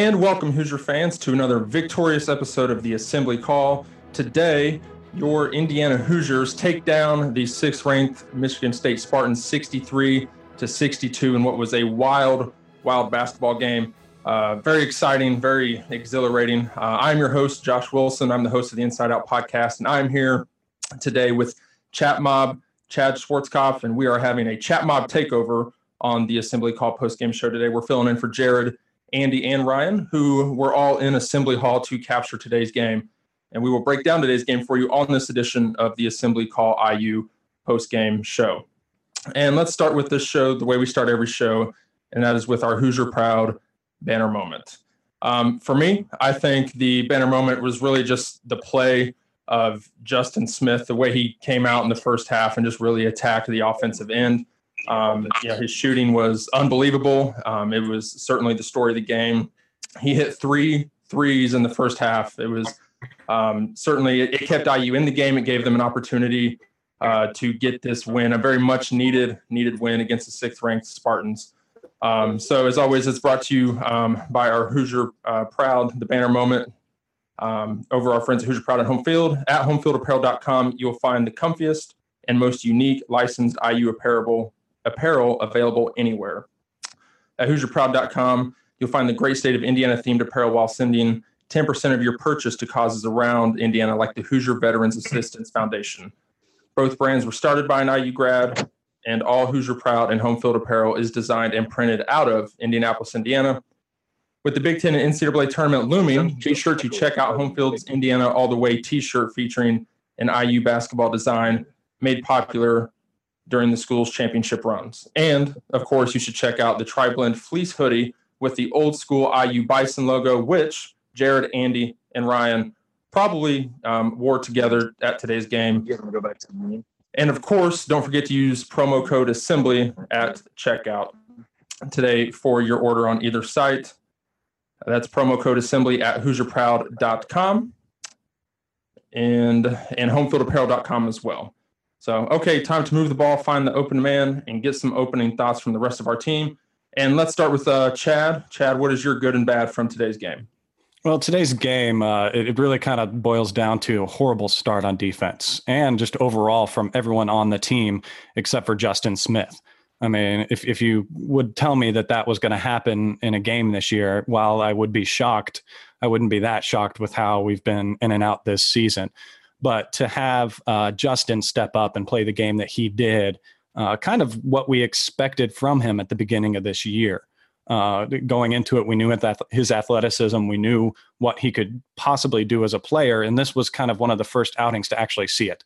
And welcome, Hoosier fans, to another victorious episode of the Assembly Call. Today, your Indiana Hoosiers take down the sixth ranked Michigan State Spartans 63 to 62 in what was a wild, wild basketball game. Uh, very exciting, very exhilarating. Uh, I'm your host, Josh Wilson. I'm the host of the Inside Out podcast, and I'm here today with Chat Mob, Chad Schwartzkopf, and we are having a Chat Mob takeover on the Assembly Call postgame show today. We're filling in for Jerod Andy, and Ryan, who were all in Assembly Hall to capture today's game. And we will break down today's game for you on this edition of the Assembly Call IU post game show. And let's start with this show the way we start every show, and that is with our Hoosier Proud banner moment. Um, for me, I think the banner moment was really just the play of Justin Smith, the way he came out in the first half and just really attacked the offensive end. Um, yeah, his shooting was unbelievable. Um, it was certainly the story of the game. He hit three threes in the first half. It was um, certainly it, it, kept IU in the game. It gave them an opportunity uh, to get this win, a very much needed needed win against the sixth ranked Spartans. Um, so as always, it's brought to you um, by our Hoosier uh, Proud, the banner moment. Um, over our friends at Hoosier Proud at Home Field. At homefieldapparel.com, you'll find the comfiest and most unique licensed IU apparel apparel available anywhere. At HoosierProud.com, you'll find the great state of Indiana themed apparel while sending 10% of your purchase to causes around Indiana, like the Hoosier Veterans Assistance Foundation. Both brands were started by an IU grad, and all Hoosier Proud and Home Field apparel is designed and printed out of Indianapolis, Indiana. With the Big Ten and NCAA tournament looming, be sure to check out Home Field's Indiana All the Way t shirt featuring an IU basketball design made popular during the school's championship runs. And of course, you should check out the Tri Blend Fleece hoodie with the old school IU Bison logo, which Jerod, Andy, and Ryan probably um, wore together at today's game. Go back to and of course, don't forget to use promo code assembly at checkout today for your order on either site. That's promo code assembly at HoosierProud.com and and homefieldapparel.com as well. So, okay, time to move the ball, find the open man, and get some opening thoughts from the rest of our team. And let's start with uh, Chad. Chad, what is your good and bad from today's game? Well, today's game, uh, it, it, really kind of boils down to a horrible start on defense and just overall from everyone on the team except for Justin Smith. I mean, if, if you would tell me that that was going to happen in a game this year, while I would be shocked, I wouldn't be that shocked with how we've been in and out this season. But to have uh, Justin step up and play the game that he did, uh, kind of what we expected from him at the beginning of this year. Uh, going into it, we knew his athleticism, we knew what he could possibly do as a player, and this was kind of one of the first outings to actually see it.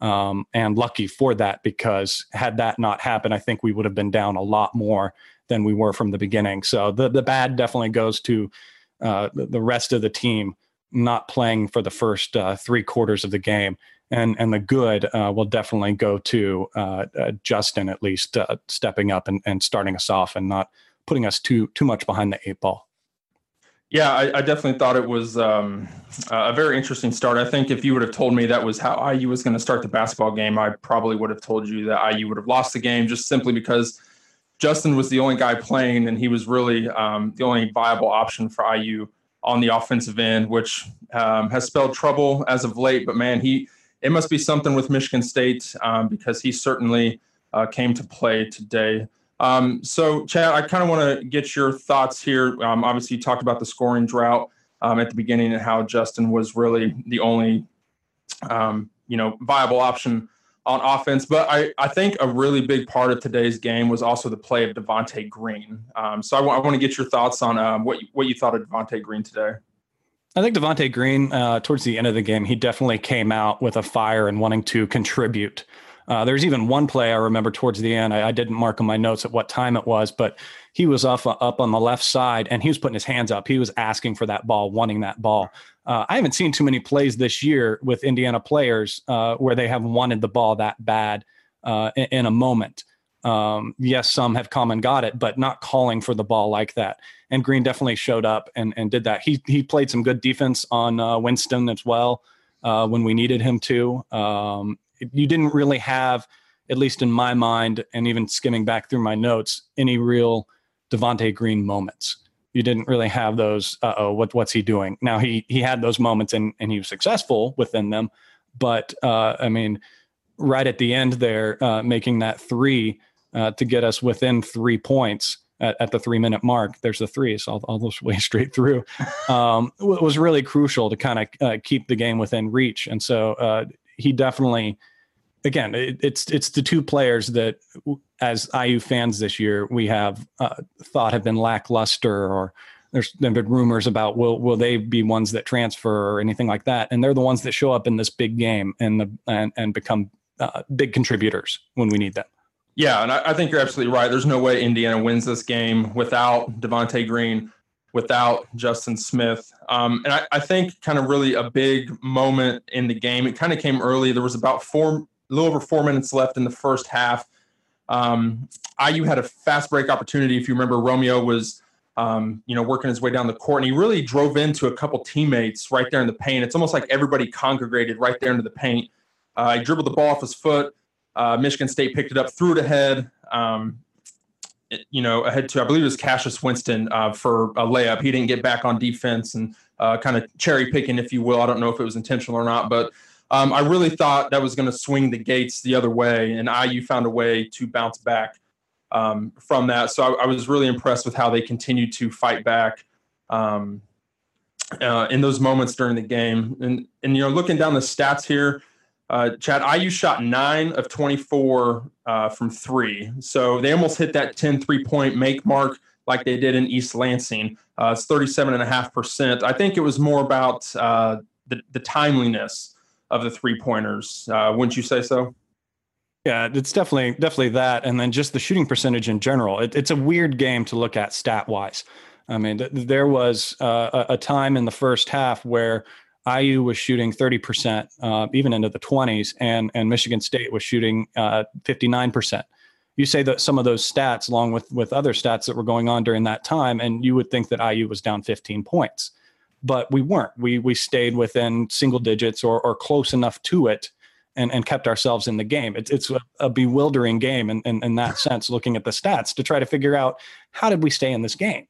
Um, and lucky for that, because had that not happened, I think we would have been down a lot more than we were from the beginning. So the the bad definitely goes to uh, the rest of the team not playing for the first uh, three quarters of the game. And, and the good uh, will definitely go to uh, uh Justin, at least uh, stepping up and, and starting us off and not putting us too too much behind the eight ball. Yeah, I, I definitely thought it was um, a very interesting start. I think if you would have told me that was how IU was going to start the basketball game, I probably would have told you that IU would have lost the game just simply because Justin was the only guy playing and he was really um, the only viable option for IU on the offensive end, which um, has spelled trouble as of late. But man, he it must be something with Michigan State um, because he certainly uh, came to play today. Um, so, Chad, I kind of want to get your thoughts here. Um, obviously, you talked about the scoring drought um, at the beginning and how Justin was really the only, um, you know, viable option on offense. But I, I think a really big part of today's game was also the play of Devonte Green. Um, so I, w- I want to get your thoughts on um, what you, what you thought of Devonte Green today. I think Devonte Green, uh, towards the end of the game, he definitely came out with a fire and wanting to contribute. Uh, there's even one play I remember towards the end. I, I, didn't mark on my notes at what time it was, but he was up up on the left side and he was putting his hands up. He was asking for that ball, wanting that ball. Uh, I haven't seen too many plays this year with Indiana players uh, where they have wanted the ball that bad uh, in, in, a moment. Um, yes, some have come and got it, but not calling for the ball like that. And Green definitely showed up and, and did that. He he played some good defense on uh, Winston as well uh, when we needed him to. Um, you didn't really have, at least in my mind, and even skimming back through my notes, any real Devonte Green moments. You didn't really have those. oh, what what's he doing now? He he had those moments and and he was successful within them, but uh, I mean, right at the end there, uh, making that three uh, to get us within three points at, at, the three minute mark. There's the three, so all, all those way straight through. Um, was really crucial to kind of uh, keep the game within reach. And so uh, he definitely, again, it, it's it's the two players that, as IU fans this year, we have uh, thought have been lackluster or. There's there been rumors about will will they be ones that transfer or anything like that, and they're the ones that show up in this big game and the and, and become uh, big contributors when we need them. Yeah, and I, I, think you're absolutely right. There's no way Indiana wins this game without Devonte Green, without Justin Smith. Um, and I, I, think kind of really a big moment in the game. It kind of came early. There was about four, a little over four minutes left in the first half. Um, IU had a fast break opportunity. If you remember, Romeo was, um, you know, working his way down the court, and he really drove into a couple teammates right there in the paint. It's almost like everybody congregated right there into the paint. Uh, he dribbled the ball off his foot uh, Michigan State picked it up, threw it ahead. Um, you know, ahead to I believe it was Cassius Winston uh, for a layup. He didn't get back on defense and uh, kind of cherry picking, if you will. I don't know if it was intentional or not, but um, I really thought that was going to swing the gates the other way, and IU found a way to bounce back um, from that. So I, I, was really impressed with how they continued to fight back um, uh, in those moments during the game. And and you know, looking down the stats here. Uh, Chad, IU shot nine of 24 uh, from three. So they almost hit that 10 three point make mark like they did in East Lansing. Uh, it's 37.5%. I think it was more about uh, the, the timeliness of the three pointers. Uh, wouldn't you say so? Yeah, it's definitely definitely that, and then just the shooting percentage in general. It, it's a weird game to look at stat wise. I mean, th- there was uh, a, time in the first half where IU was shooting 30%, uh, even into the 20s, and, and Michigan State was shooting uh, 59%. You say that some of those stats, along with, with other stats that were going on during that time, and you would think that IU was down 15 points. But we weren't. We, we stayed within single digits or, or close enough to it and, and kept ourselves in the game. It's, it's a, a bewildering game in, in, in that sense, looking at the stats to try to figure out how did we stay in this game?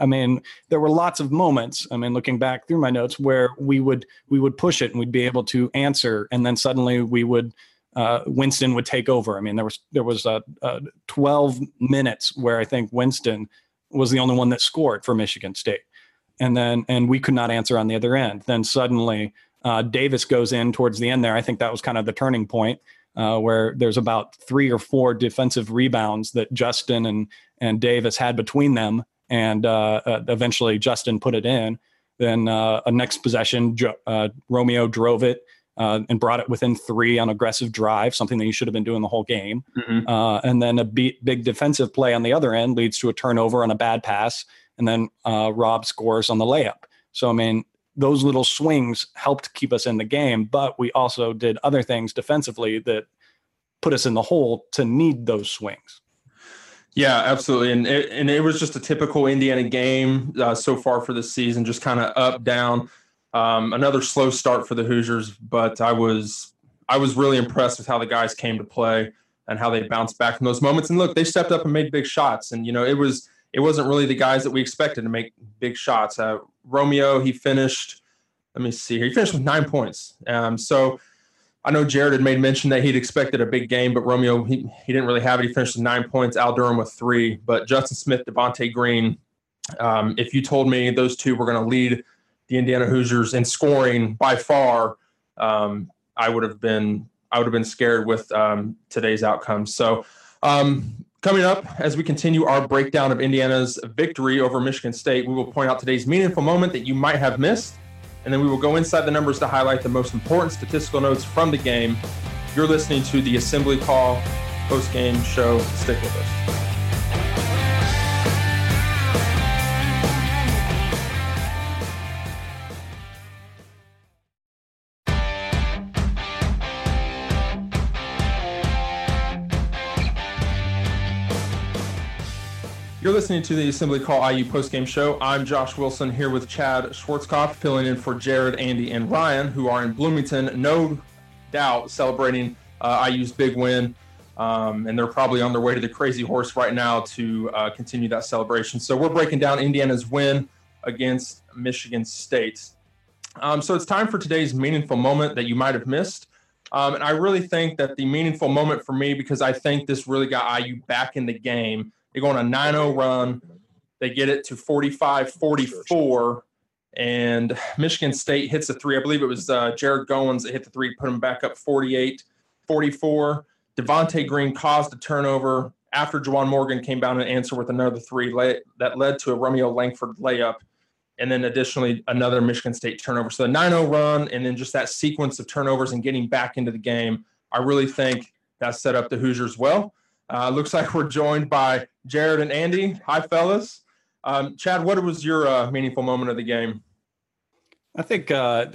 I mean, there were lots of moments. I mean, looking back through my notes where we would we would push it and we'd be able to answer, and then suddenly we would uh, Winston would take over. I mean, there was there was uh, 12 minutes where I think Winston was the only one that scored for Michigan State, and then and we could not answer on the other end. Then suddenly uh, Davis goes in towards the end there. I think that was kind of the turning point. Uh, where there's about three or four defensive rebounds that Justin and and Davis had between them, and uh, uh, eventually Justin put it in. Then uh, a next possession, uh, Romeo drove it uh, and brought it within three on aggressive drive, something that you should have been doing the whole game. Mm-hmm. Uh, and then a big defensive play on the other end leads to a turnover on a bad pass, and then Rob scores on the layup. So I mean, those little swings helped keep us in the game, but we also did other things defensively that put us in the hole to need those swings. Yeah, absolutely, and it, and it was just a typical Indiana game uh, so far for the season, just kind of up down. Um, another slow start for the Hoosiers, but I was I was really impressed with how the guys came to play and how they bounced back from those moments. And look, they stepped up and made big shots, and you know it was it wasn't really the guys that we expected to make big shots. Uh, Romeo, he finished. Let me see here. He finished with nine points. Um, so I know Jerod had made mention that he'd expected a big game, but Romeo, he, he didn't really have it. He finished with nine points, Al Durham with three. But Justin Smith, Devonte Green, um, if you told me those two were going to lead the Indiana Hoosiers in scoring by far, um, I would have been I would have been scared with um, today's outcome. So um, coming up as we continue our breakdown of Indiana's victory over Michigan State, we will point out today's meaningful moment that you might have missed and then we will go inside the numbers to highlight the most important statistical notes from the game. You're listening to the Assembly Call post game show. Stick with us. Listening to the Assembly Call IU postgame show. I'm Josh Wilson here with Chad Schwartzkopf, filling in for Jerod, Andy, and Ryan, who are in Bloomington, no doubt celebrating uh, IU's big win. Um, and they're probably on their way to the Crazy Horse right now to uh, continue that celebration. So we're breaking down Indiana's win against Michigan State. Um, so it's time for today's meaningful moment that you might have missed. Um, and I really think that the meaningful moment for me, because I think this really got IU back in the game they go on a 9 0 run. They get it to 45 44. And Michigan State hits a three. I believe it was uh, Jared Goins that hit the three, put them back up 48 44. Devonte Green caused a turnover after Juwan Morgan came down and answered with another three lay- that led to a Romeo Langford layup. And then additionally, another Michigan State turnover. So the 9 0 run, and then just that sequence of turnovers and getting back into the game, I really think that set up the Hoosiers well. Uh, looks like we're joined by Jerod and Andy. Hi, fellas. Um, Chad, what was your uh, meaningful moment of the game? I think uh,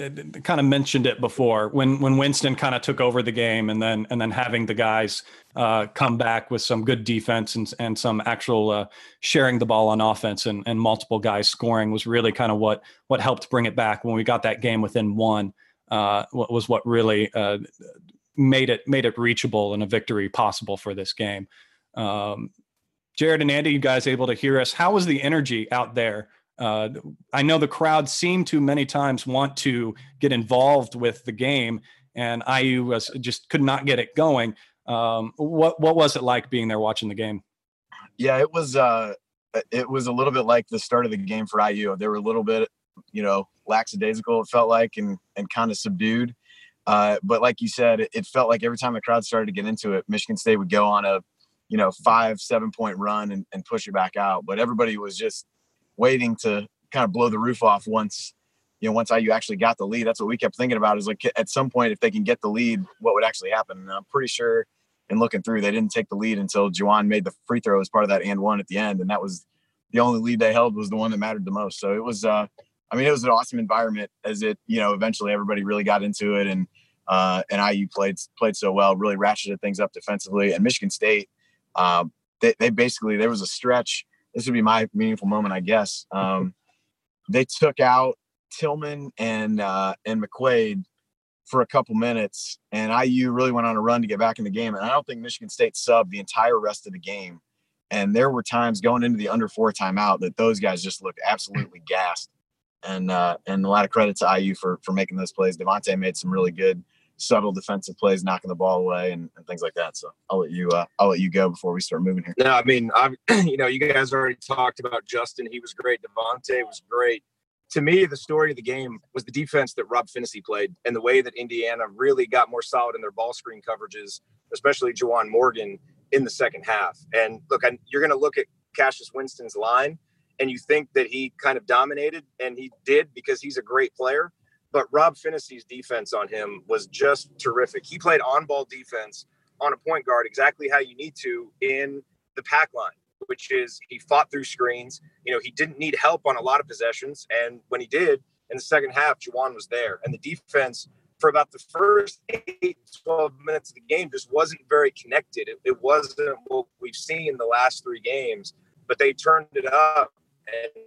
kind of mentioned it before when when Winston kind of took over the game, and then and then having the guys uh, come back with some good defense and and some actual uh, sharing the ball on offense and, and multiple guys scoring was really kind of what what helped bring it back when we got that game within one. Uh, was what really uh, made it made it reachable and a victory possible for this game. Um, Jerod and Andy, you guys able to hear us? How was the energy out there? Uh, I know the crowd seemed to many times want to get involved with the game, and IU was just could not get it going. Um, what what was it like being there watching the game? Yeah, it was uh, it was a little bit like the start of the game for IU. They were a little bit, you know, lackadaisical. It felt like and and kind of subdued. Uh, but like you said, it, it, felt like every time the crowd started to get into it, Michigan State would go on a, you know, five, seven point run and, and push it back out. But everybody was just waiting to kind of blow the roof off once, you know, once IU actually got the lead. That's what we kept thinking about is like at some point, if they can get the lead, what would actually happen? And I'm pretty sure in looking through, they didn't take the lead until Juwan made the free throw as part of that and one at the end. And that was the only lead they held was the one that mattered the most. So it was, uh, I mean, it was an awesome environment as it, you know, eventually everybody really got into it and, uh, and IU played played so well, really ratcheted things up defensively. And Michigan State, um, they, they, basically there was a stretch. This would be my meaningful moment, I guess. Um, they took out Tillman and uh, and McQuaid for a couple minutes, and IU really went on a run to get back in the game. And I don't think Michigan State subbed the entire rest of the game. And there were times going into the under four timeout that those guys just looked absolutely gassed. And uh, and a lot of credit to IU for for making those plays. Devonte made some really good subtle defensive plays, knocking the ball away, and, and things like that. So I'll let you uh, I'll let you go before we start moving here. No, I mean, I you know, you guys already talked about Justin. He was great. Devonte was great. To me, the story of the game was the defense that Rob Phinisee played and the way that Indiana really got more solid in their ball screen coverages, especially Juwan Morgan in the second half. And look, I, you're going to look at Cassius Winston's line and you think that he kind of dominated, and he did because he's a great player but Rob Phinisee's defense on him was just terrific. He played on ball defense on a point guard exactly how you need to in the pack line, which is he fought through screens. You know, he didn't need help on a lot of possessions. And when he did in the second half, Juwan was there. And the defense for about the first eight, 12 minutes of the game just wasn't very connected. It, it wasn't what we've seen in the last three games, but they turned it up and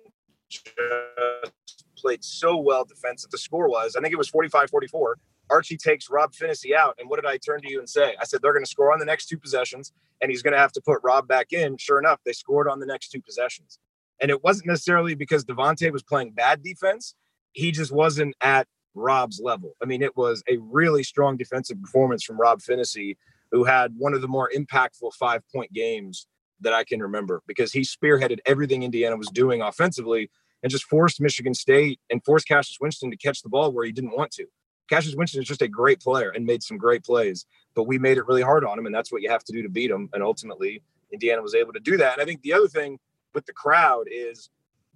just played so well defensive. The score was, I think it was 45 44. Archie takes Rob Phinisee out. And what did I turn to you and say? I said, they're going to score on the next two possessions, and he's going to have to put Rob back in. Sure enough, they scored on the next two possessions. And it wasn't necessarily because Devonte was playing bad defense, he just wasn't at Rob's level. I mean, it was a really strong defensive performance from Rob Phinisee, who had one of the more impactful five point games that I can remember because he spearheaded everything Indiana was doing offensively and just forced Michigan State and forced Cassius Winston to catch the ball where he didn't want to. Cassius Winston is just a great player and made some great plays, but we made it really hard on him, and that's what you have to do to beat him. And ultimately, Indiana was able to do that. And I think the other thing with the crowd is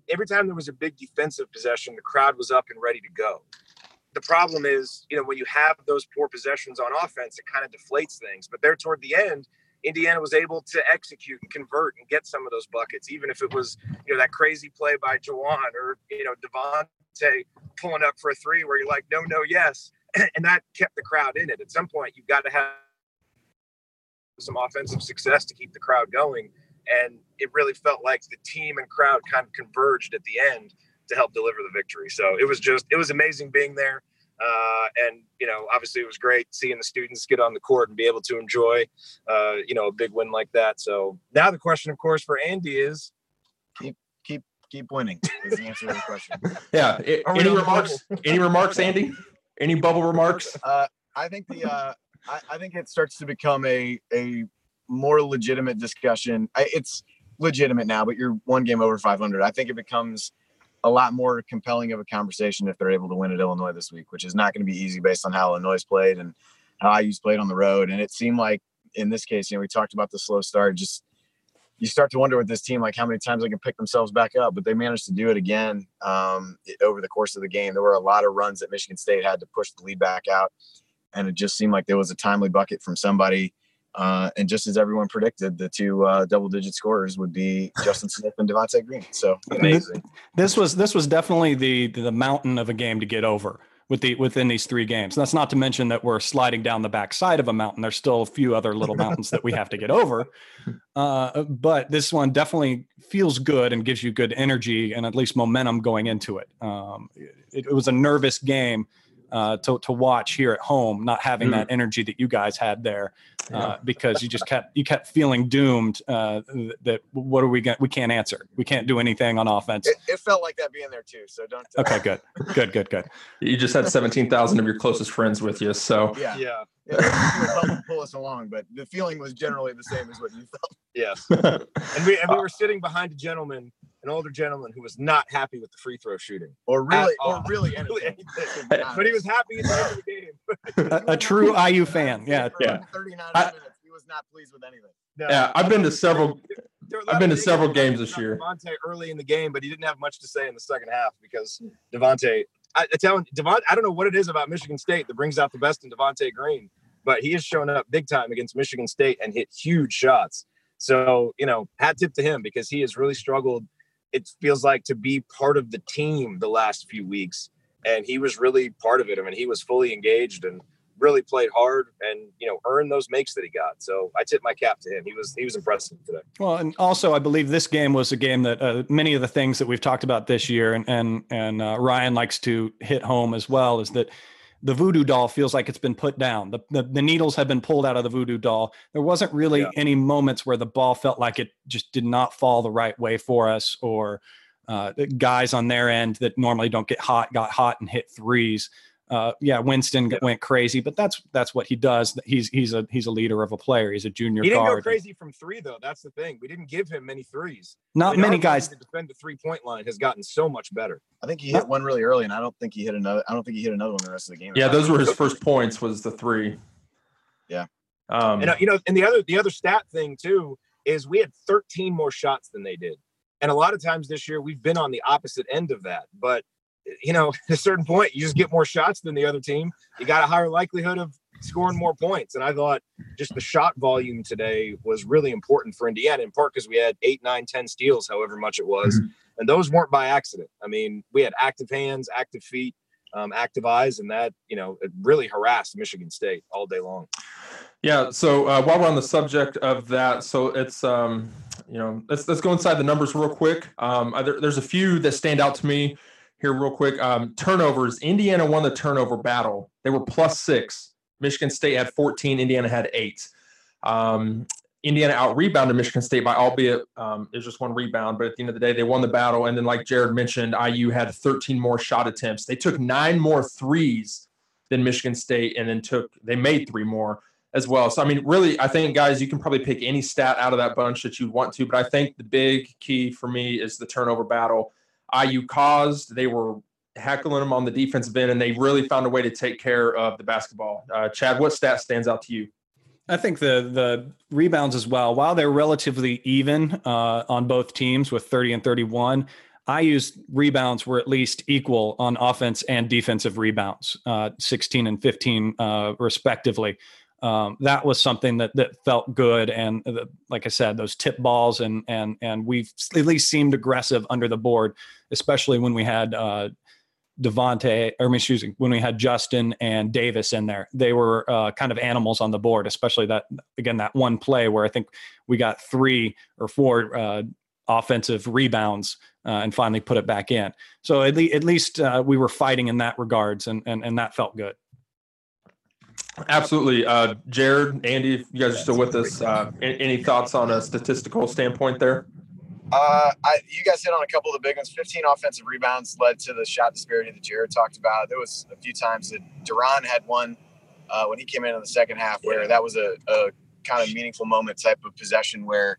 every time there was a big defensive possession, the crowd was up and ready to go. The problem is, you know, when you have those poor possessions on offense, it kind of deflates things. But there toward the end, Indiana was able to execute and convert and get some of those buckets, even if it was, you know, that crazy play by Juwan or, you know, Devonte pulling up for a three where you're like, no, no, yes. And that kept the crowd in it. At some point, you've got to have some offensive success to keep the crowd going. And it really felt like the team and crowd kind of converged at the end to help deliver the victory. So it was just, it was amazing being there. Uh, and you know, obviously, it was great seeing the students get on the court and be able to enjoy, uh, you know, a big win like that. So now the question, of course, for Andy is keep keep keep winning. Is the answer to the question. yeah. It, any remarks? any remarks, Andy? Any bubble remarks? Uh, I think the uh, I, I, think it starts to become a a more legitimate discussion. I, it's legitimate now, but you're one game over 500. I think it becomes a lot more compelling of a conversation if they're able to win at Illinois this week, which is not going to be easy based on how Illinois played and how IU's played on the road. And it seemed like in this case, you know, we talked about the slow start. Just you start to wonder with this team, like how many times they can pick themselves back up. But they managed to do it again um, over the course of the game. There were a lot of runs that Michigan State had to push the lead back out, and it just seemed like there was a timely bucket from somebody uh, and just as everyone predicted, the two uh, double-digit scorers would be Justin Smith and Devonte Green. So amazing. This was this was definitely the the mountain of a game to get over with the within these three games. And that's not to mention that we're sliding down the backside of a mountain. There's still a few other little mountains that we have to get over. Uh, but this one definitely feels good and gives you good energy and at least momentum going into it. Um, it, it was a nervous game uh, to, to watch here at home, not having mm. that energy that you guys had there, uh, yeah. because you just kept you kept feeling doomed. Uh, that what are we going? We can't answer. We can't do anything on offense. It, it, felt like that being there too. So don't. Uh, okay, good, good, good, good. You just had seventeen thousand of your closest friends with you, so yeah, yeah. yeah pull us along, but the feeling was generally the same as what you felt. Yes, and we and we were sitting behind a gentleman an older gentleman who was not happy with the free throw shooting, or really, or really anything. but he was happy at the end of the game. a, a, true IU fan, yeah, yeah. Thirty-nine I, minutes, he was not pleased with anything. No, yeah, I've been to several. I've been to several games this year. Devonte early in the game, but he didn't have much to say in the second half because Devonte. I, I tell him, Devonte. I don't know what it is about Michigan State that brings out the best in Devonte Green, but he has shown up big time against Michigan State and hit huge shots. So you know, hat tip to him because he has really struggled it feels like to be part of the team the last few weeks. And he was really part of it. I mean, he was fully engaged and really played hard and you know earned those makes that he got. So I tip my cap to him. He was he was impressive today. Well, and also I believe this game was a game that uh, many of the things that we've talked about this year and and and uh, Ryan likes to hit home as well is that the voodoo doll feels like it's been put down. The, the, the needles have been pulled out of the voodoo doll. There wasn't really yeah. any moments where the ball felt like it just did not fall the right way for us, or uh, guys on their end that normally don't get hot got hot and hit threes uh, yeah, Winston yeah. went crazy, but that's that's what he does. He's he's a he's a leader of a player. He's a junior. He didn't guard. go crazy from three though. That's the thing. We didn't give him many threes. Not I mean, many guys. To defend the three point line has gotten so much better. I think he hit one really early, and I don't think he hit another. I don't think he hit another one the rest of the game. Yeah, those were his first points. Was the three. Yeah. Um, and uh, you know, and the other the other stat thing too is we had 13 more shots than they did, and a lot of times this year we've been on the opposite end of that, but you know, at a certain point, you just get more shots than the other team. You got a higher likelihood of scoring more points. And I thought just the shot volume today was really important for Indiana, in part because we had eight, nine, ten steals, however much it was. Mm-hmm. And those weren't by accident. I mean, we had active hands, active feet, um, active eyes, and that, you know, it really harassed Michigan State all day long. Yeah. So uh, while we're on the subject of that, so it's, um, you know, let's let's go inside the numbers real quick. Um, there, there's a few that stand out to me here real quick. Um, turnovers. Indiana won the turnover battle. They were plus six. Michigan State had 14. Indiana had eight. Um, Indiana out rebounded Michigan State by, albeit um, it was just one rebound, but at the end of the day, they won the battle. And then, like Jerod mentioned, IU had 13 more shot attempts. They took nine more threes than Michigan State, and then took they made three more as well. So, I mean, really, I think guys, you can probably pick any stat out of that bunch that you want to, but I think the big key for me is the turnover battle. IU caused. They were heckling them on the defensive end, and they really found a way to take care of the basketball. Uh, Chad, what stat stands out to you? I think the the rebounds as well. While they're relatively even uh, on both teams with 30 and 31, IU's rebounds were at least equal on offense and defensive rebounds, uh, 16 and 15 uh, respectively. Um, that was something that that felt good, and uh, like I said, those tip balls and and and we at least seemed aggressive under the board, especially when we had uh, Devonte, or excuse me, when we had Justin and Davis in there, they were uh, kind of animals on the board. Especially that again that one play where I think we got three or four uh, offensive rebounds uh, and finally put it back in. So at, le- at least uh, we were fighting in that regards, and and, and that felt good. Absolutely, uh, Jerod, Andy, if you guys are still with us. Uh, any, any thoughts on a statistical standpoint there? Uh, I, you guys hit on a couple of the big ones. 15 offensive rebounds led to the shot disparity that Jerod talked about. There was a few times that De'Ron had one uh, when he came in in the second half, where that was a, a, kind of meaningful moment type of possession where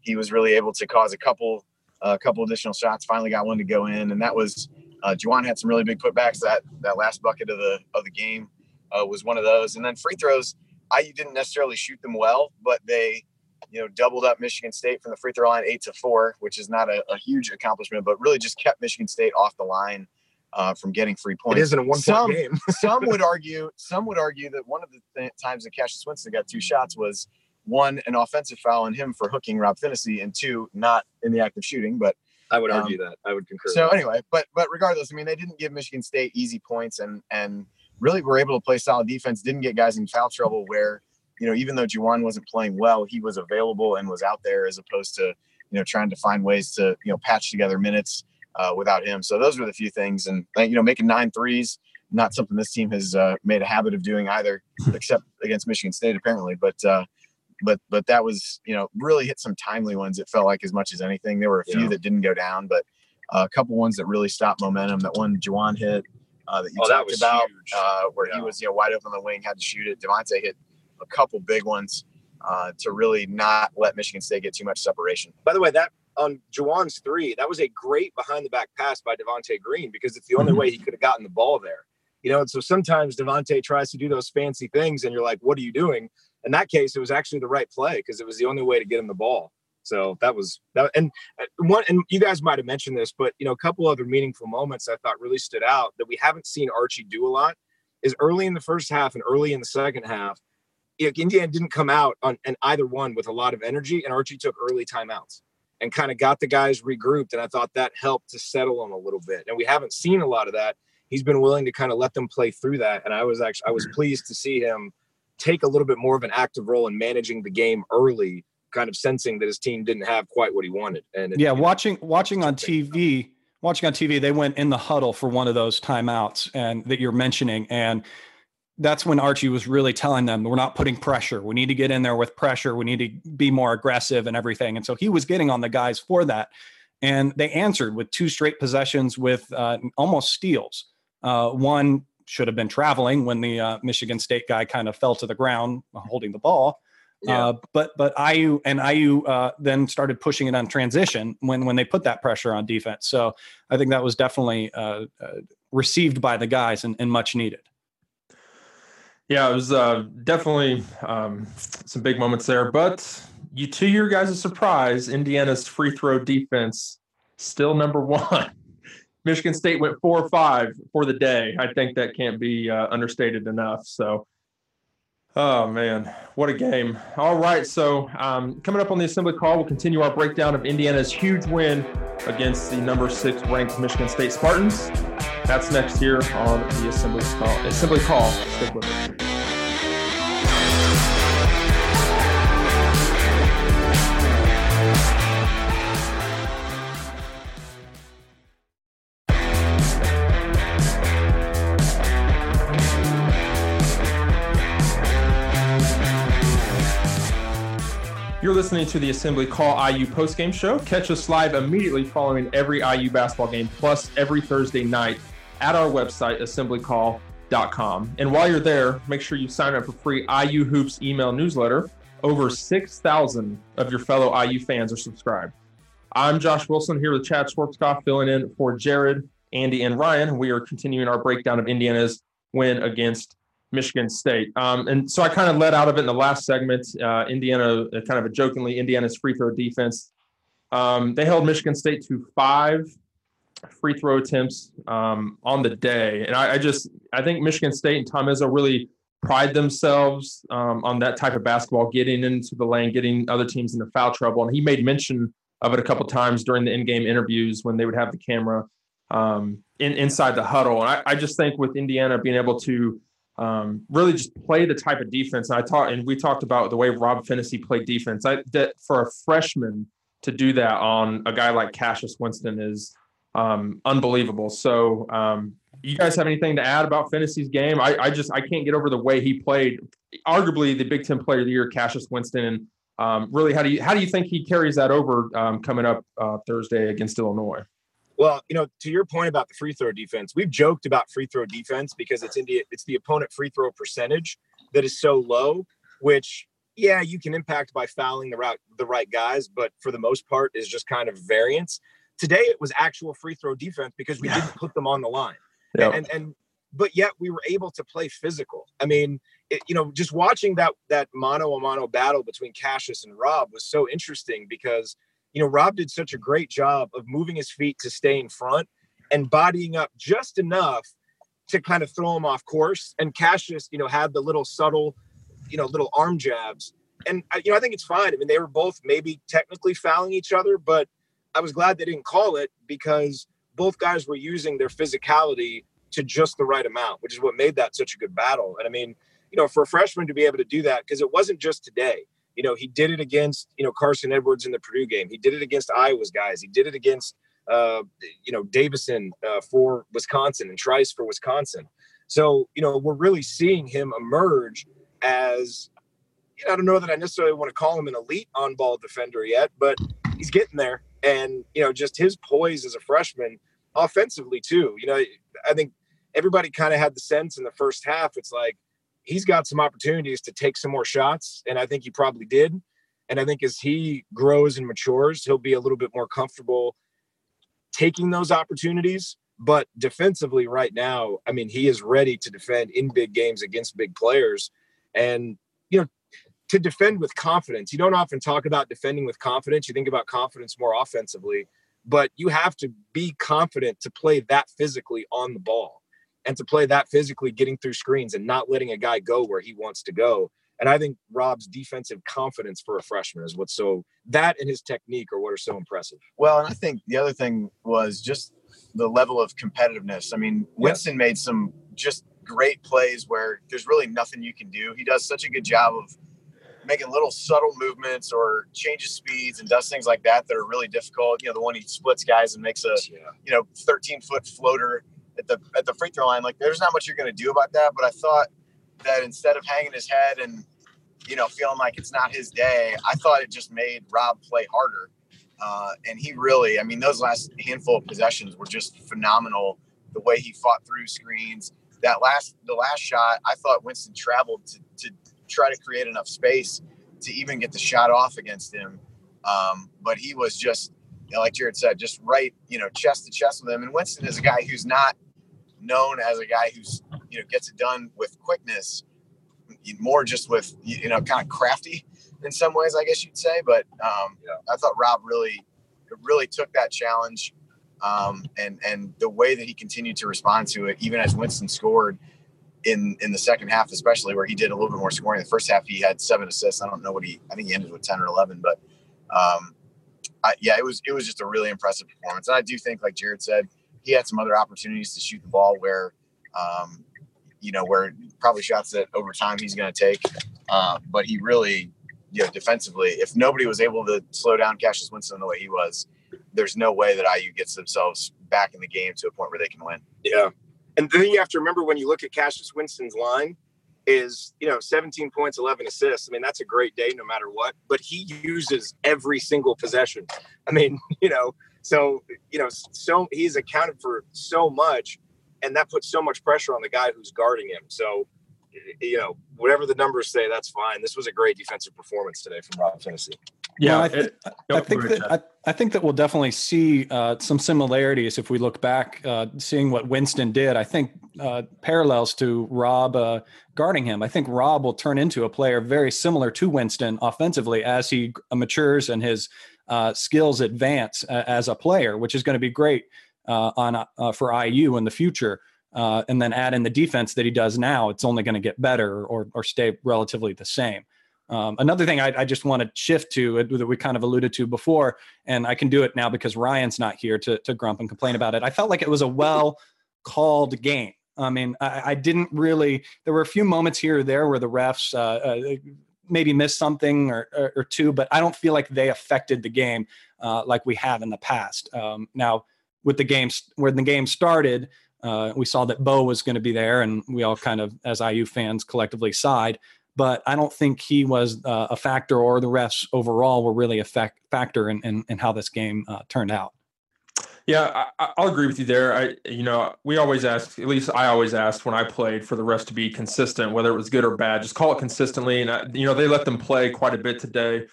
he was really able to cause a couple a couple additional shots. Finally got one to go in, and that was uh, Juwan had some really big putbacks. That that last bucket of the of the game uh, was one of those, and then free throws. IU didn't necessarily shoot them well, but they you know, doubled up Michigan State from the free throw line eight to four, which is not a, a huge accomplishment, but really just kept Michigan State off the line uh, from getting free points. It isn't a one some, game. some would argue, some would argue that one of the th- times that Cassius Winston got two shots was one an offensive foul on him for hooking Rob Phinisee, and two not in the act of shooting. But I would argue um, that. I would concur. So anyway, but but regardless, I mean, they didn't give Michigan State easy points, and and really were able to play solid defense. Didn't get guys in foul trouble where you know, even though Juwan wasn't playing well, he was available and was out there as opposed to, you know, trying to find ways to, you know, patch together minutes uh, without him. So those were the few things. And, you know, making nine threes, not something this team has uh, made a habit of doing either, except against Michigan State, apparently. But, uh, but, but that was, you know, really hit some timely ones. It felt like as much as anything. There were a few yeah. that didn't go down, but uh, a couple ones that really stopped momentum. That one Juwan hit uh, that you oh, talked that about, uh, where yeah. he was, you know, wide open on the wing, had to shoot it. Devonte hit a couple big ones uh, to really not let Michigan State get too much separation. By the way, that on Juwan's three, that was a great behind the back pass by Devonte Green because it's the only mm-hmm. way he could have gotten the ball there. You know, and so sometimes Devonte tries to do those fancy things, and you're like, "What are you doing?" In that case, it was actually the right play because it was the only way to get him the ball. So that was that, and uh, one, and you guys might have mentioned this, but you know, a couple other meaningful moments I thought really stood out that we haven't seen Archie do a lot is early in the first half and early in the second half Indiana didn't come out on and either one with a lot of energy, and Archie took early timeouts and kind of got the guys regrouped. And I thought that helped to settle them a little bit. And we haven't seen a lot of that. He's been willing to kind of let them play through that. And I was actually I was pleased to see him take a little bit more of an active role in managing the game early, kind of sensing that his team didn't have quite what he wanted. And it, yeah, watching know, watching on TV. Watching on TV, they went in the huddle for one of those timeouts and that you're mentioning, and that's when Archie was really telling them we're not putting pressure. We need to get in there with pressure. We need to be more aggressive and everything. And so he was getting on the guys for that. And they answered with two straight possessions with uh, almost steals. Uh, one should have been traveling when the uh, Michigan State guy kind of fell to the ground holding the ball. Yeah. Uh, but but IU and IU uh, then started pushing it on transition when when they put that pressure on defense. So I think that was definitely uh, received by the guys and, and much needed. Yeah, it was uh, definitely um, some big moments there. But you, to your guys' surprise, Indiana's free throw defense still number one. Michigan State went four or five for the day. I think that can't be uh, understated enough. So, oh man, what a game! All right, so um, coming up on the assembly call, we'll continue our breakdown of Indiana's huge win against the number six ranked Michigan State Spartans. That's next here on the Assembly Call. Assembly Call. Stick with it. Listening to the Assembly Call IU postgame show. Catch us live immediately following every IU basketball game, plus every Thursday night at our website, assemblycall.com. And while you're there, make sure you sign up for free IU Hoops email newsletter. Over 6,000 of your fellow IU fans are subscribed. I'm Josh Wilson here with Chad Schwartzkopf, filling in for Jerod, Andy, and Ryan. We are continuing our breakdown of Indiana's win against Michigan State. Um, and so I kind of let out of it in the last segment. Uh, Indiana, uh, kind of a jokingly, Indiana's free throw defense. Um, they held Michigan State to five free throw attempts um, on the day, and I, I, just I think Michigan State and Tom Izzo really pride themselves um, on that type of basketball, getting into the lane, getting other teams into foul trouble, and he made mention of it a couple times during the in-game interviews when they would have the camera um, in, inside the huddle. And I, I, just think with Indiana being able to um, really just play the type of defense, and I talked and we talked about the way Rob Phinisee played defense. I, that for a freshman to do that on a guy like Cassius Winston is um, unbelievable. So, um, you guys have anything to add about Phinisee's game? I, I, just I can't get over the way he played. Arguably the Big Ten Player of the Year, Cassius Winston, and um, really, how do you how do you think he carries that over um, coming up uh, Thursday against Illinois? Well, you know, to your point about the free throw defense, we've joked about free throw defense because it's India, it's the opponent free throw percentage that is so low, which yeah, you can impact by fouling the right the right guys, but for the most part is just kind of variance. Today it was actual free throw defense because we yeah. didn't put them on the line. Yep. And and but yet we were able to play physical. I mean, it, you know, just watching that that mano a mano battle between Cassius and Rob was so interesting because you know Rob did such a great job of moving his feet to stay in front and bodying up just enough to kind of throw him off course. And Cassius, you know, had the little subtle, you know, little arm jabs. And uh, you know, I think it's fine. I mean, they were both maybe technically fouling each other, but I was glad they didn't call it because both guys were using their physicality to just the right amount, which is what made that such a good battle. And I mean, you know, for a freshman to be able to do that, because it wasn't just today. You know, he did it against, you know, Carson Edwards in the Purdue game. He did it against Iowa's guys. He did it against, uh, you know, Davison uh, for Wisconsin and Trice for Wisconsin. So, you know, we're really seeing him emerge as, you know, I don't know that I necessarily want to call him an elite on ball defender yet, but he's getting there. And, you know, just his poise as a freshman offensively, too. You know, I think everybody kind of had the sense in the first half. It's like he's got some opportunities to take some more shots, and I think he probably did. And I think as he grows and matures, he'll be a little bit more comfortable taking those opportunities. But defensively, right now, I mean, he is ready to defend in big games against big players. And, you know, to defend with confidence, you don't often talk about defending with confidence. You think about confidence more offensively, but you have to be confident to play that physically on the ball and to play that physically, getting through screens and not letting a guy go where he wants to go. And I think Rob's defensive confidence for a freshman is what's so that and his technique are what are so impressive. Well, and I think the other thing was just the level of competitiveness. I mean, Winston yeah. made some just great plays where there's really nothing you can do. He does such a good job of making little subtle movements or changes speeds and does things like that that are really difficult. You know, the one he splits guys and makes a yeah. you know 13 foot floater at the at the free throw line. Like there's not much you're going to do about that. But I thought that instead of hanging his head and you know feeling like it's not his day, I thought it just made Rob play harder. Uh, and he really, I mean, those last handful of possessions were just phenomenal. The way he fought through screens. That last, the last shot, I thought Winston traveled to, to try to create enough space to even get the shot off against him. Um, but he was just, you know, like Jerod said, just right, you know, chest to chest with him. And Winston is a guy who's not known as a guy who's you know gets it done with quickness, more just with you know kind of crafty in some ways, I guess you'd say. But um, yeah. I thought Rob really really took that challenge, um, and and the way that he continued to respond to it, even as Winston scored in in the second half, especially where he did a little bit more scoring. The first half he had seven assists. I don't know what he. I think he ended with ten or eleven, but. Um, I, yeah, it was it was just a really impressive performance, and I do think, like Jerod said, he had some other opportunities to shoot the ball where, um, you know, where probably shots that over time he's going to take. Uh, but he really, you know, defensively, if nobody was able to slow down Cassius Winston the way he was, there's no way that IU gets themselves back in the game to a point where they can win. Yeah. And then you have to remember when you look at Cassius Winston's line, is you know 17 points 11 assists i mean that's a great day no matter what but he uses every single possession i mean you know so, you know, so he's accounted for so much, and that puts so much pressure on the guy who's guarding him. So, you know, whatever the numbers say, that's fine. This was a great defensive performance today from Rob Phinisee. Yeah, I, th- I, think that I, I, think that we'll definitely see uh, some similarities if we look back, uh, seeing what Winston did. I think uh, parallels to Rob uh, guarding him. I think Rob will turn into a player very similar to Winston offensively as he matures and his uh, skills advance uh, as a player, which is going to be great uh, on uh, for IU in the future, uh, and then add in the defense that he does now, it's only going to get better or or stay relatively the same. Um, another thing I, I, just want to shift to that we kind of alluded to before, and I can do it now because Ryan's not here to, to grump and complain about it. I felt like it was a well called game. I mean, I, I, didn't really. There were a few moments here or there where the refs uh, uh, maybe missed something or, or, or, two, but I don't feel like they affected the game uh, like we have in the past. Um, now, with the games when the game started, uh, we saw that Bo was going to be there, and we all kind of, as IU fans, collectively sighed but I don't think he was uh, a factor or the refs overall were really a fact, factor in, in, in, how this game uh, turned out. Yeah, I, will agree with you there. I, you know, we always ask, at least I always asked when I played for the refs to be consistent, whether it was good or bad, just call it consistently. And, I, you know, they let them play quite a bit today.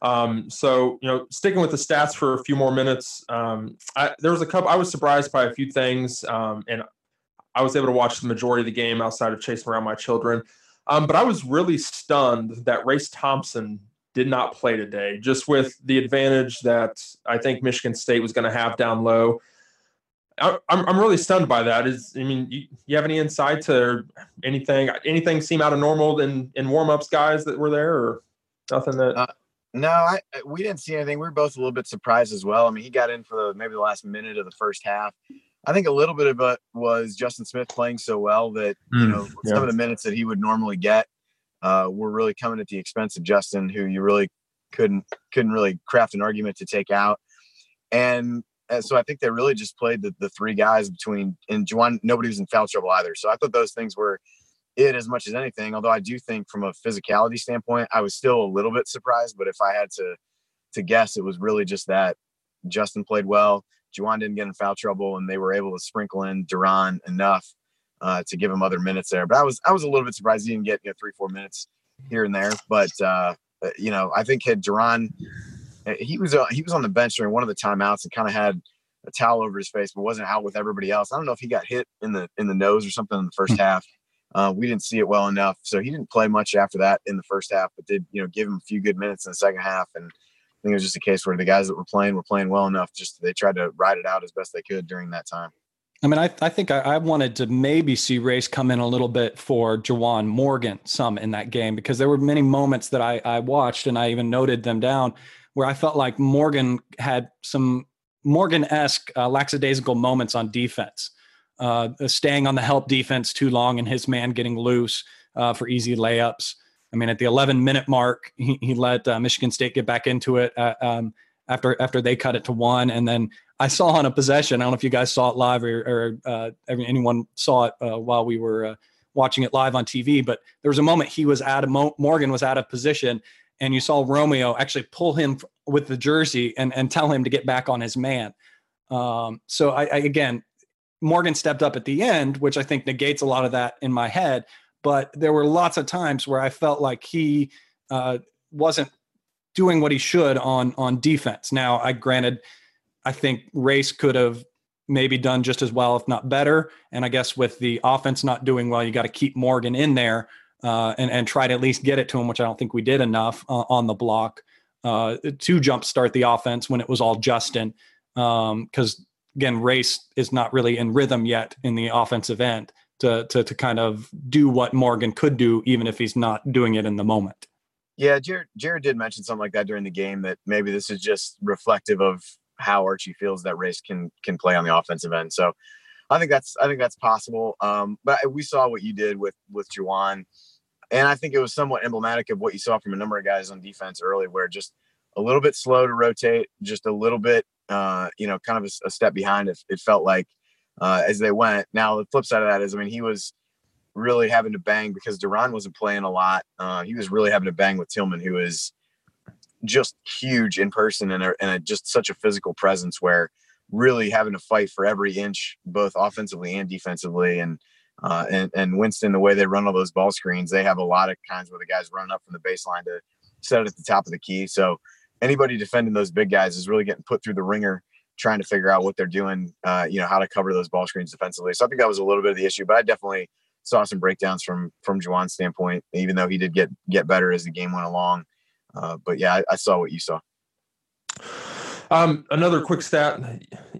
Um, so, you know, sticking with the stats for a few more minutes, um, I, there was a couple, I was surprised by a few things. Um, and I was able to watch the majority of the game outside of chasing around my children. Um, but I was really stunned that Race Thompson did not play today, just with the advantage that I think Michigan State was going to have down low. I, I'm, I'm really stunned by that. Is I mean, you, you have any insight or anything? Anything seem out of normal in in warmups, guys that were there, or nothing that? Uh, no, I we didn't see anything. We were both a little bit surprised as well. I mean, he got in for the, maybe the last minute of the first half. I think a little bit of it was Justin Smith playing so well that mm, you know yeah. some of the minutes that he would normally get uh, were really coming at the expense of Justin, who you really couldn't couldn't really craft an argument to take out. And, and so I think they really just played the, the three guys between and Juwan. Nobody was in foul trouble either. So I thought those things were it as much as anything. Although I do think from a physicality standpoint, I was still a little bit surprised. But if I had to to guess, it was really just that Justin played well. Juwan didn't get in foul trouble, and they were able to sprinkle in De'Ron enough uh, to give him other minutes there. But I was I was a little bit surprised he didn't get you know three four minutes here and there. But uh, uh you know I think had De'Ron uh, he was uh, he was on the bench during one of the timeouts and kind of had a towel over his face, but wasn't out with everybody else. I don't know if he got hit in the in the nose or something in the first hmm. half. Uh, we didn't see it well enough, so he didn't play much after that in the first half, but did you know give him a few good minutes in the second half and I think it was just a case where the guys that were playing were playing well enough. Just they tried to ride it out as best they could during that time. I mean, I, I think I, I, wanted to maybe see Race come in a little bit for Juwan Morgan some in that game because there were many moments that I, I watched and I even noted them down where I felt like Morgan had some Morgan esque uh, lackadaisical moments on defense, uh, staying on the help defense too long and his man getting loose uh, for easy layups. I mean, at the 11 minute mark, he, he let uh, Michigan State get back into it uh, um, after after they cut it to one, and then I saw on a possession. I don't know if you guys saw it live or, or uh, anyone saw it uh, while we were uh, watching it live on TV, but there was a moment he was out of Mo- Morgan was out of position, and you saw Romeo actually pull him with the jersey and and tell him to get back on his man. Um, so I, I again, Morgan stepped up at the end, which I think negates a lot of that in my head but there were lots of times where I felt like he uh, wasn't doing what he should on on defense. Now, I granted, I think Race could have maybe done just as well, if not better. And I guess with the offense not doing well, you got to keep Morgan in there uh, and and try to at least get it to him, which I don't think we did enough uh, on the block uh, to jumpstart the offense when it was all Justin. Because um, again, Race is not really in rhythm yet in the offensive end to, to, to kind of do what Morgan could do, even if he's not doing it in the moment. Yeah, Jerod, Jerod did mention something like that during the game that maybe this is just reflective of how Archie feels that Race can can play on the offensive end. So I think that's I think that's possible. Um, but we saw what you did with with Juwan, and I think it was somewhat emblematic of what you saw from a number of guys on defense early, where just a little bit slow to rotate, just a little bit, uh, you know, kind of a, a step behind. It, it felt like uh, as they went. Now the flip side of that is, I mean, he was really having to bang because De'Ron wasn't playing a lot. Uh, he was really having to bang with Tillman, who is just huge in person and, a, and a, just such a physical presence where really having to fight for every inch, both offensively and defensively. And, uh, and, and Winston, the way they run all those ball screens, they have a lot of kinds where the guys running up from the baseline to set it at the top of the key. So anybody defending those big guys is really getting put through the ringer trying to figure out what they're doing, uh, you know, how to cover those ball screens defensively. So I think that was a little bit of the issue, but I definitely saw some breakdowns from from Juwan's standpoint, even though he did get get better as the game went along. Uh, but yeah, I, I, saw what you saw. Um, another quick stat: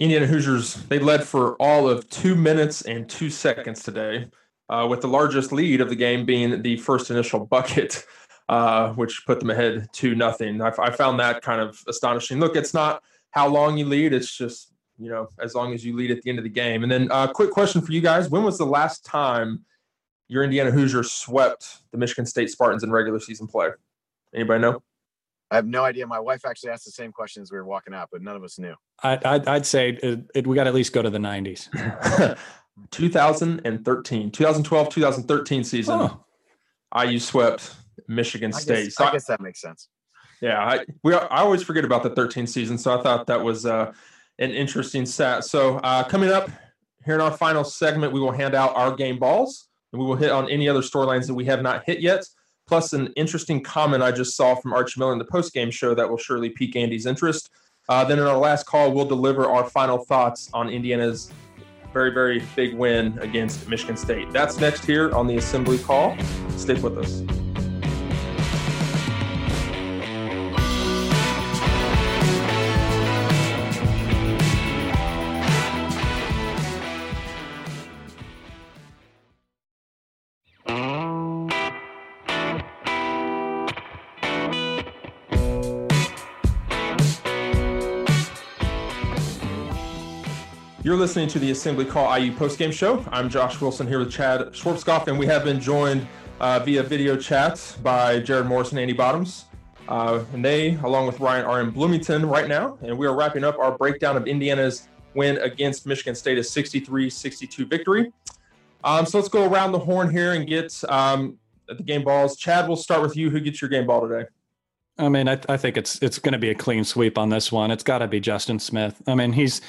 Indiana Hoosiers they led for all of two minutes and two seconds today, uh, with the largest lead of the game being the first initial bucket, uh, which put them ahead two nothing. I, I found that kind of astonishing. Look, it's not how long you lead; it's just you know as long as you lead at the end of the game. And then, uh, quick question for you guys: When was the last time your Indiana Hoosiers swept the Michigan State Spartans in regular season play? Anybody know? I have no idea. My wife actually asked the same question as we were walking out, but none of us knew. I'd, I'd, I'd say it, it, we got to at least go to the 90s. 2013, 2012, 2013 season. Oh. IU swept Michigan I State. Guess, so I, I guess that makes sense. Yeah, I we I always forget about the 13 season, so I thought that was uh, an interesting stat. So uh, coming up here in our final segment, we will hand out our game balls, and we will hit on any other storylines that we have not hit yet plus an interesting comment I just saw from Archie Miller in the post-game show that will surely pique Andy's interest. Uh, then in our last call, we'll deliver our final thoughts on Indiana's very, very big win against Michigan State. That's next here on the Assembly Call. Stick with us. Listening to the Assembly Call IU postgame show. I'm Josh Wilson here with Chad Schwartzkopf, and we have been joined uh, via video chat by Jerod Morris and Andy Bottoms. Uh, and they, along with Ryan, are in Bloomington right now. And we are wrapping up our breakdown of Indiana's win against Michigan State, a 63 62 victory. Um, so let's go around the horn here and get um, the game balls. Chad, we'll start with you. Who gets your game ball today? I mean, I, I think it's it's going to be a clean sweep on this one. It's got to be Justin Smith. I mean, he's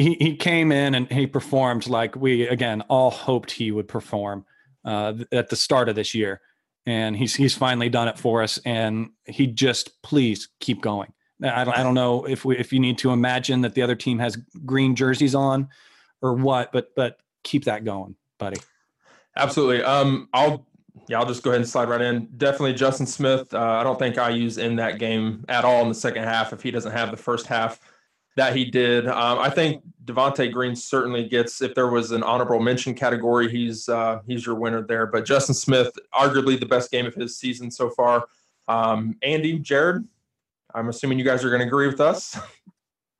he, he came in and he performed like we again all hoped he would perform uh, at the start of this year, and he's he's finally done it for us. And he just please keep going. I don't I don't know if we if you need to imagine that the other team has green jerseys on or what, but but keep that going, buddy. Absolutely. Um, I'll yeah, I'll just go ahead and slide right in. Definitely Justin Smith. Uh, I don't think I use in that game at all in the second half if he doesn't have the first half that he did. Um, I think Devonte Green certainly gets. If there was an honorable mention category, he's uh, he's your winner there. But Justin Smith, arguably the best game of his season so far. Um, Andy, Jerod, I'm assuming you guys are going to agree with us.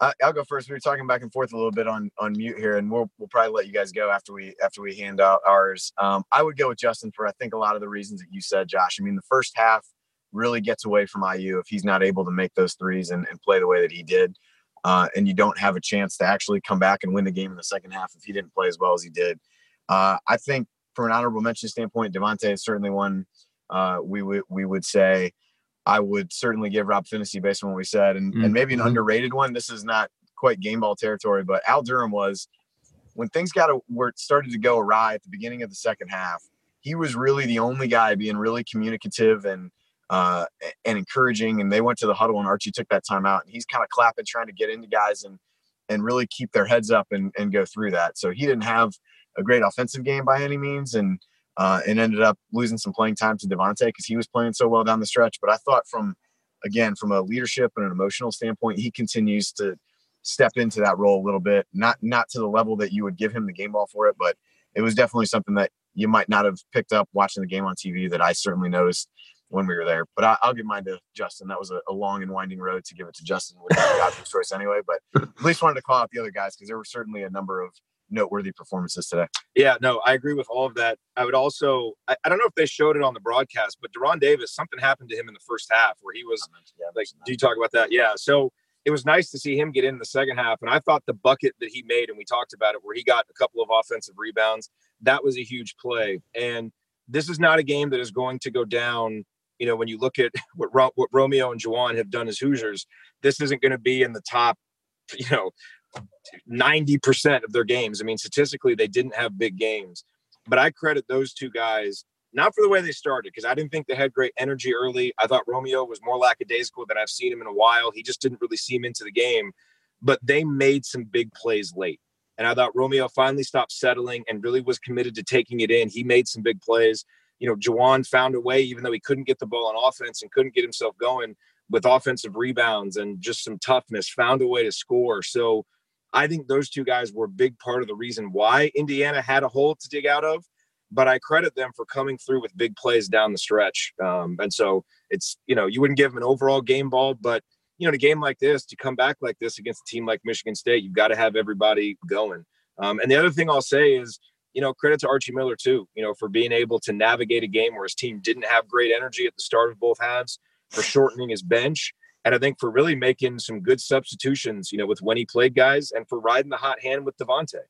I, will go first. We were talking back and forth a little bit on on mute here, and we'll we'll probably let you guys go after we after we hand out ours. Um, I would go with Justin for I think a lot of the reasons that you said, Josh. I mean, the first half really gets away from IU if he's not able to make those threes and, and play the way that he did uh, and you don't have a chance to actually come back and win the game in the second half if he didn't play as well as he did. Uh, I think from an honorable mention standpoint, Devonte is certainly one uh, we would we would say. I would certainly give Rob Phinisee based on what we said, and, mm-hmm. and maybe an underrated one. This is not quite game ball territory, but Al Durham was when things got a, where it started to go awry at the beginning of the second half. He was really the only guy being really communicative and uh, and encouraging. And they went to the huddle, and Archie took that time out, and he's kind of clapping, trying to get into guys and and really keep their heads up and, and go through that. So he didn't have a great offensive game by any means, and uh, and ended up losing some playing time to Devonte because he was playing so well down the stretch. But I thought from again from a leadership and an emotional standpoint, he continues to step into that role a little bit. Not not to the level that you would give him the game ball for it, but it was definitely something that you might not have picked up watching the game on TV that I certainly noticed when we were there. But I, will give mine to Justin. That was a, a, long and winding road to give it to Justin, which is God's choice anyway. But at least wanted to call out the other guys because there were certainly a number of noteworthy performances today. Yeah, no, I agree with all of that. I would also, I, I don't know if they showed it on the broadcast, but De'Ron Davis, something happened to him in the first half where he was yeah, like, do you talk about that? Yeah. So it was nice to see him get in the second half. And I thought the bucket that he made, and we talked about it, where he got a couple of offensive rebounds, that was a huge play. And this is not a game that is going to go down you know, when you look at what, Ro- what Romeo and Juwan have done as Hoosiers, this isn't going to be in the top, you know, 90% of their games. I mean, statistically, they didn't have big games, but I credit those two guys not for the way they started because I didn't think they had great energy early. I thought Romeo was more lackadaisical than I've seen him in a while. He just didn't really seem into the game, but they made some big plays late. And I thought Romeo finally stopped settling and really was committed to taking it in. He made some big plays you know, Juwan found a way, even though he couldn't get the ball on offense and couldn't get himself going. with offensive rebounds and just some toughness, found a way to score. So I think those two guys were a big part of the reason why Indiana had a hole to dig out of. But I credit them for coming through with big plays down the stretch. Um, and so it's, you know, you wouldn't give them an overall game ball, but, you know, in a game like this, to come back like this against a team like Michigan State, you've got to have everybody going. Um, and the other thing I'll say is, you know, credit to Archie Miller too, you know, for being able to navigate a game where his team didn't have great energy at the start of both halves, for shortening his bench and I think for really making some good substitutions, you know, with when he played guys and for riding the hot hand with Devonte.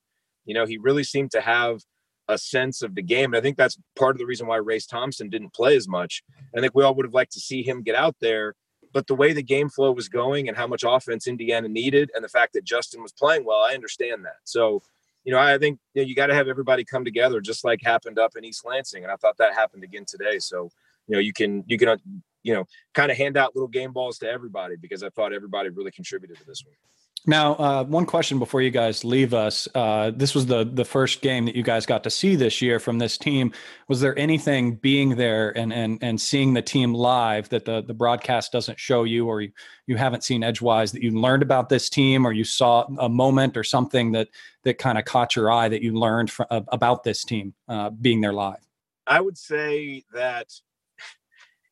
You know, he really seemed to have a sense of the game. And I think that's part of the reason why Race Thompson didn't play as much. I think we all would have liked to see him get out there. But the way the game flow was going and how much offense Indiana needed, and the fact that Justin was playing well, I understand that. So, you know, I think you, know, you got to have everybody come together, just like happened up in East Lansing, and I thought that happened again today. So, you know, you can you can you know, kind of hand out little game balls to everybody because I thought everybody really contributed to this one. Now, uh, one question before you guys leave us. Uh, this was the the first game that you guys got to see this year from this team. Was there anything being there and and and seeing the team live that the the broadcast doesn't show you, or you, you haven't seen edgewise that you learned about this team, or you saw a moment or something that that kind of caught your eye that you learned from, about this team uh, being there live? I would say that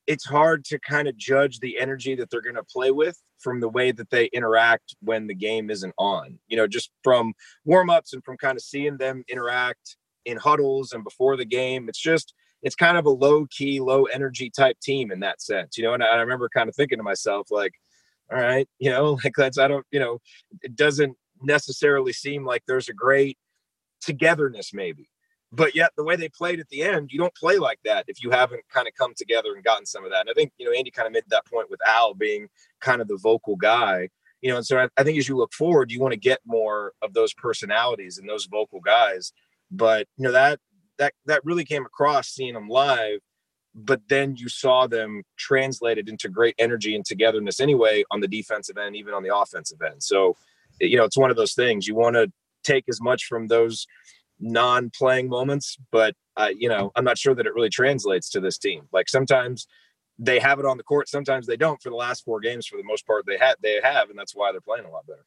it's hard to kind of judge the energy that they're going to play with from the way that they interact when the game isn't on. You know, just from warm-ups and from kind of seeing them interact in huddles and before the game. It's just it's kind of a low key, low energy type team in that sense. You know, and I, I remember kind of thinking to myself like, all right, you know, like that's I don't, you know, it doesn't necessarily seem like there's a great togetherness maybe but yet the way they played at the end, you don't play like that if you haven't kind of come together and gotten some of that. And I think, you know, Andy kind of made that point with Al being kind of the vocal guy, you know, and so I, I think as you look forward, you want to get more of those personalities and those vocal guys. But, you know, that, that, that really came across seeing them live, but then you saw them translated into great energy and togetherness anyway on the defensive end, even on the offensive end. So, you know, it's one of those things you want to take as much from those non-playing moments, but uh, you know, I'm not sure that it really translates to this team. Like sometimes they have it on the court, sometimes they don't. For the last four games, for the most part, they had they have, and that's why they're playing a lot better.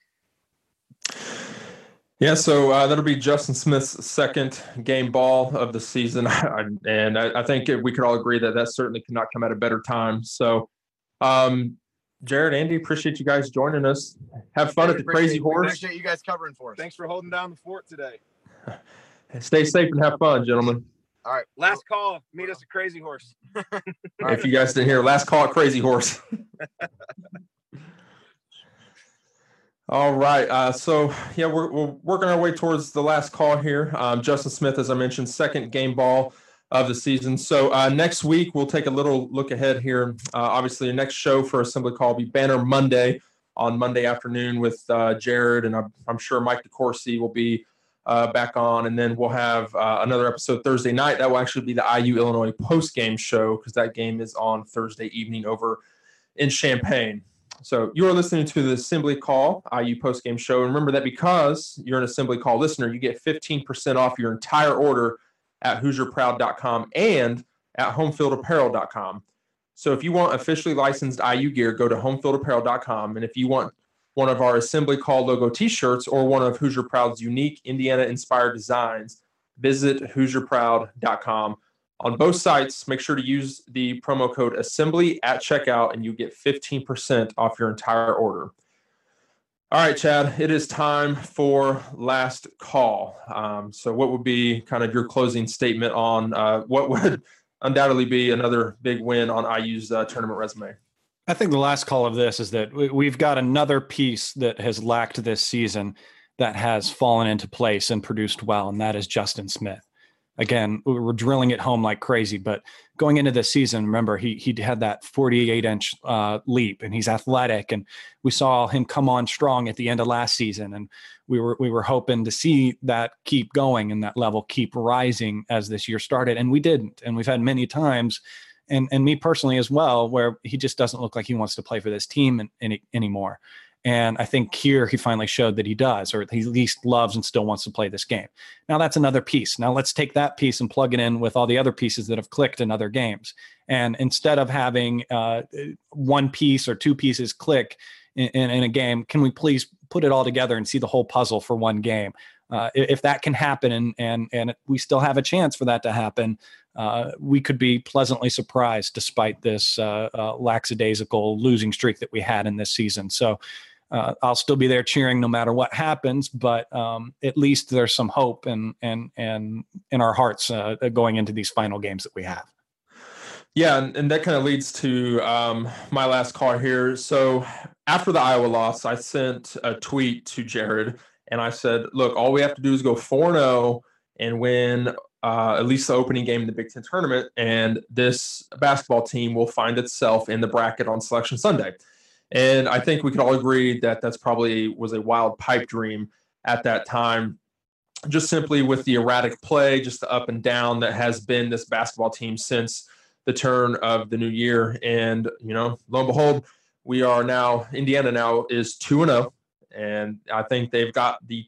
Yeah, so uh, that'll be Justin Smith's second game ball of the season, and I, I, think we could all agree that that certainly could not come at a better time. So, um, Jerod, Andy, appreciate you guys joining us. Have fun hey, at the Crazy Horse. Appreciate you guys covering for us. Thanks for holding down the fort today. Stay safe and have fun, gentlemen. All right. Last call. Meet us at Crazy Horse. if you guys didn't hear, last call at Crazy Horse. All right. Uh, so, yeah, we're, we're, working our way towards the last call here. Um, Justin Smith, as I mentioned, second game ball of the season. So, uh, next week, we'll take a little look ahead here. Uh, obviously, the next show for Assembly Call will be Banner Monday on Monday afternoon with uh, Jerod, and I'm, I'm sure Mike DeCourcy will be uh, back on, and then we'll have uh, another episode Thursday night. That will actually be the IU Illinois post game show because that game is on Thursday evening over in Champaign. So you are listening to the Assembly Call IU post game show. And remember that because you're an Assembly Call listener, you get 15% off your entire order at HoosierProud.com and at HomefieldApparel.com. So if you want officially licensed IU gear, go to HomefieldApparel.com. And if you want one of our Assembly Call logo t-shirts or one of Hoosier Proud's unique Indiana inspired designs, visit HoosierProud.com. On both sites, make sure to use the promo code assembly at checkout and you get 15% off your entire order. All right, Chad, it is time for last call. Um, so, what would be kind of your closing statement on uh, what would undoubtedly be another big win on IU's uh, tournament resume? I think the last call of this is that we've got another piece that has lacked this season that has fallen into place and produced well, and that is Justin Smith. Again, we're drilling it home like crazy, but going into this season, remember he he had that 48 inch uh, leap, and he's athletic, and we saw him come on strong at the end of last season, and we were we were hoping to see that keep going and that level keep rising as this year started, and we didn't, and we've had many times and and me personally as well, where he just doesn't look like he wants to play for this team any, anymore. And I think here he finally showed that he does, or he at least loves and still wants to play this game. Now that's another piece. Now let's take that piece and plug it in with all the other pieces that have clicked in other games. And instead of having uh, one piece or two pieces click in, in, in, a game, can we please put it all together and see the whole puzzle for one game? Uh, if that can happen, and and and we still have a chance for that to happen, uh, we could be pleasantly surprised despite this uh, uh, lackadaisical losing streak that we had in this season. So uh, I'll still be there cheering no matter what happens. But um, at least there's some hope and and and in our hearts uh, going into these final games that we have. Yeah, and, and that kind of leads to um, my last call here. So after the Iowa loss, I sent a tweet to Jerod and I said, "Look, all we have to do is go four zero oh and win." Uh, at least the opening game in the Big Ten tournament, and this basketball team will find itself in the bracket on Selection Sunday. And I think we could all agree that that's probably was a wild pipe dream at that time, just simply with the erratic play, just the up and down that has been this basketball team since the turn of the new year. And, you know, lo and behold, we are now, Indiana now is 2 and 0. And I think they've got the,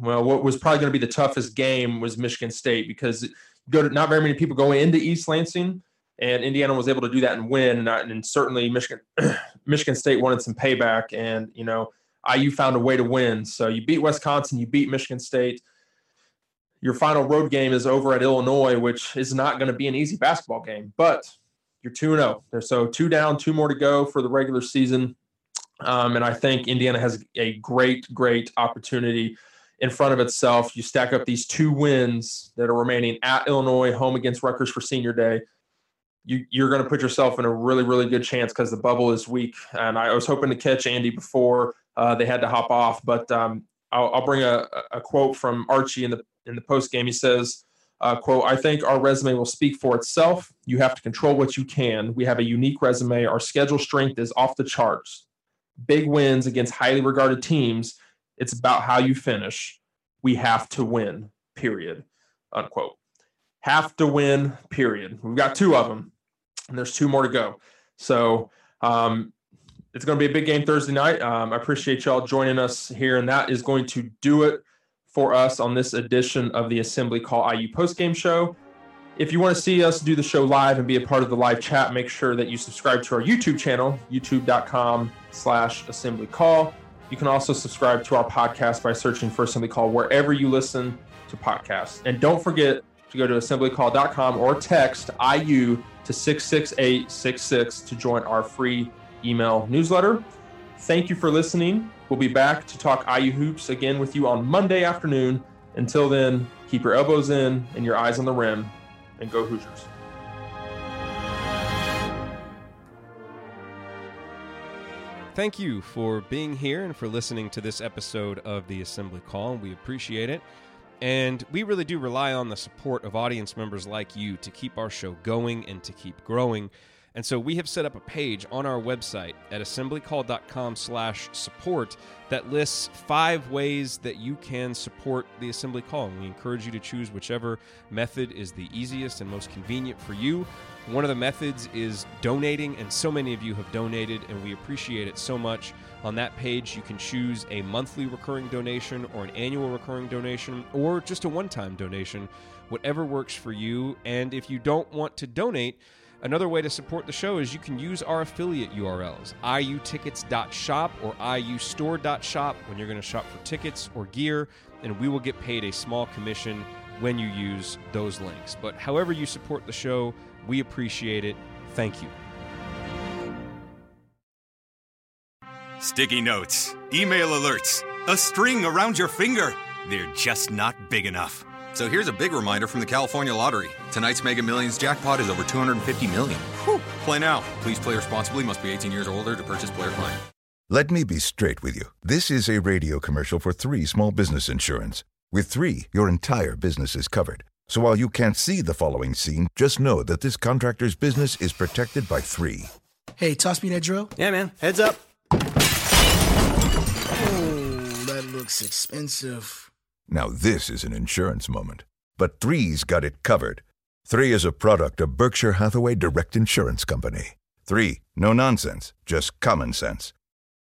well, what was probably going to be the toughest game was Michigan State because to, not very many people go into East Lansing and Indiana was able to do that and win. And, and certainly Michigan, Michigan State wanted some payback, and you know IU found a way to win. So you beat Wisconsin, you beat Michigan State. Your final road game is over at Illinois, which is not going to be an easy basketball game, but you're 2 0. So two down, two more to go for the regular season. Um, and I think Indiana has a great, great opportunity in front of itself. You stack up these two wins that are remaining at Illinois, home against Rutgers for senior day you, you're going to put yourself in a really, really good chance because the bubble is weak. And I was hoping to catch Andy before uh, they had to hop off, but um, I'll, I'll, bring a, a, quote from Archie in the in the post game. He says, uh, "quote I think our resume will speak for itself. You have to control what you can. We have a unique resume. Our schedule strength is off the charts. Big wins against highly regarded teams. It's about how you finish. We have to win. Period. Unquote." Have to win, period. We've got two of them and there's two more to go. So um, it's going to be a big game Thursday night. Um, I appreciate y'all joining us here, and that is going to do it for us on this edition of the Assembly Call IU postgame show. If you want to see us do the show live and be a part of the live chat, make sure that you subscribe to our YouTube channel, youtube.com slash assembly call. You can also subscribe to our podcast by searching for Assembly Call wherever you listen to podcasts. And don't forget to go to assemblycall.com or text IU to 66866 to join our free email newsletter. Thank you for listening. We'll be back to talk IU hoops again with you on Monday afternoon. Until then, keep your elbows in and your eyes on the rim, and go Hoosiers. Thank you for being here and for listening to this episode of the Assembly Call. We appreciate it. And we really do rely on the support of audience members like you to keep our show going and to keep growing. And so we have set up a page on our website at assemblycall.com slash support that lists five ways that you can support the assembly call. And we encourage you to choose whichever method is the easiest and most convenient for you. One of the methods is donating, and so many of you have donated, and we appreciate it so much. On that page, you can choose a monthly recurring donation or an annual recurring donation or just a one time donation, whatever works for you. And if you don't want to donate, Another way to support the show is you can use our affiliate URLs, iutickets.shop or iustore.shop when you're going to shop for tickets or gear, and we will get paid a small commission when you use those links. But however you support the show, we appreciate it. Thank you. Sticky notes, email alerts, a string around your finger. They're just not big enough. So here's a big reminder from the California Lottery. Tonight's Mega Millions jackpot is over 250 million. Whew. Play now. Please play responsibly. Must be 18 years or older to purchase player client. Let me be straight with you. This is a radio commercial for 3 Small Business Insurance. With 3, your entire business is covered. So while you can't see the following scene, just know that this contractor's business is protected by 3. Hey, toss me that drill. Yeah, man. Heads up. Oh, that looks expensive. Now this is an insurance moment. But Three's got it covered. Three is a product of Berkshire Hathaway Direct Insurance Company. Three, no nonsense, just common sense.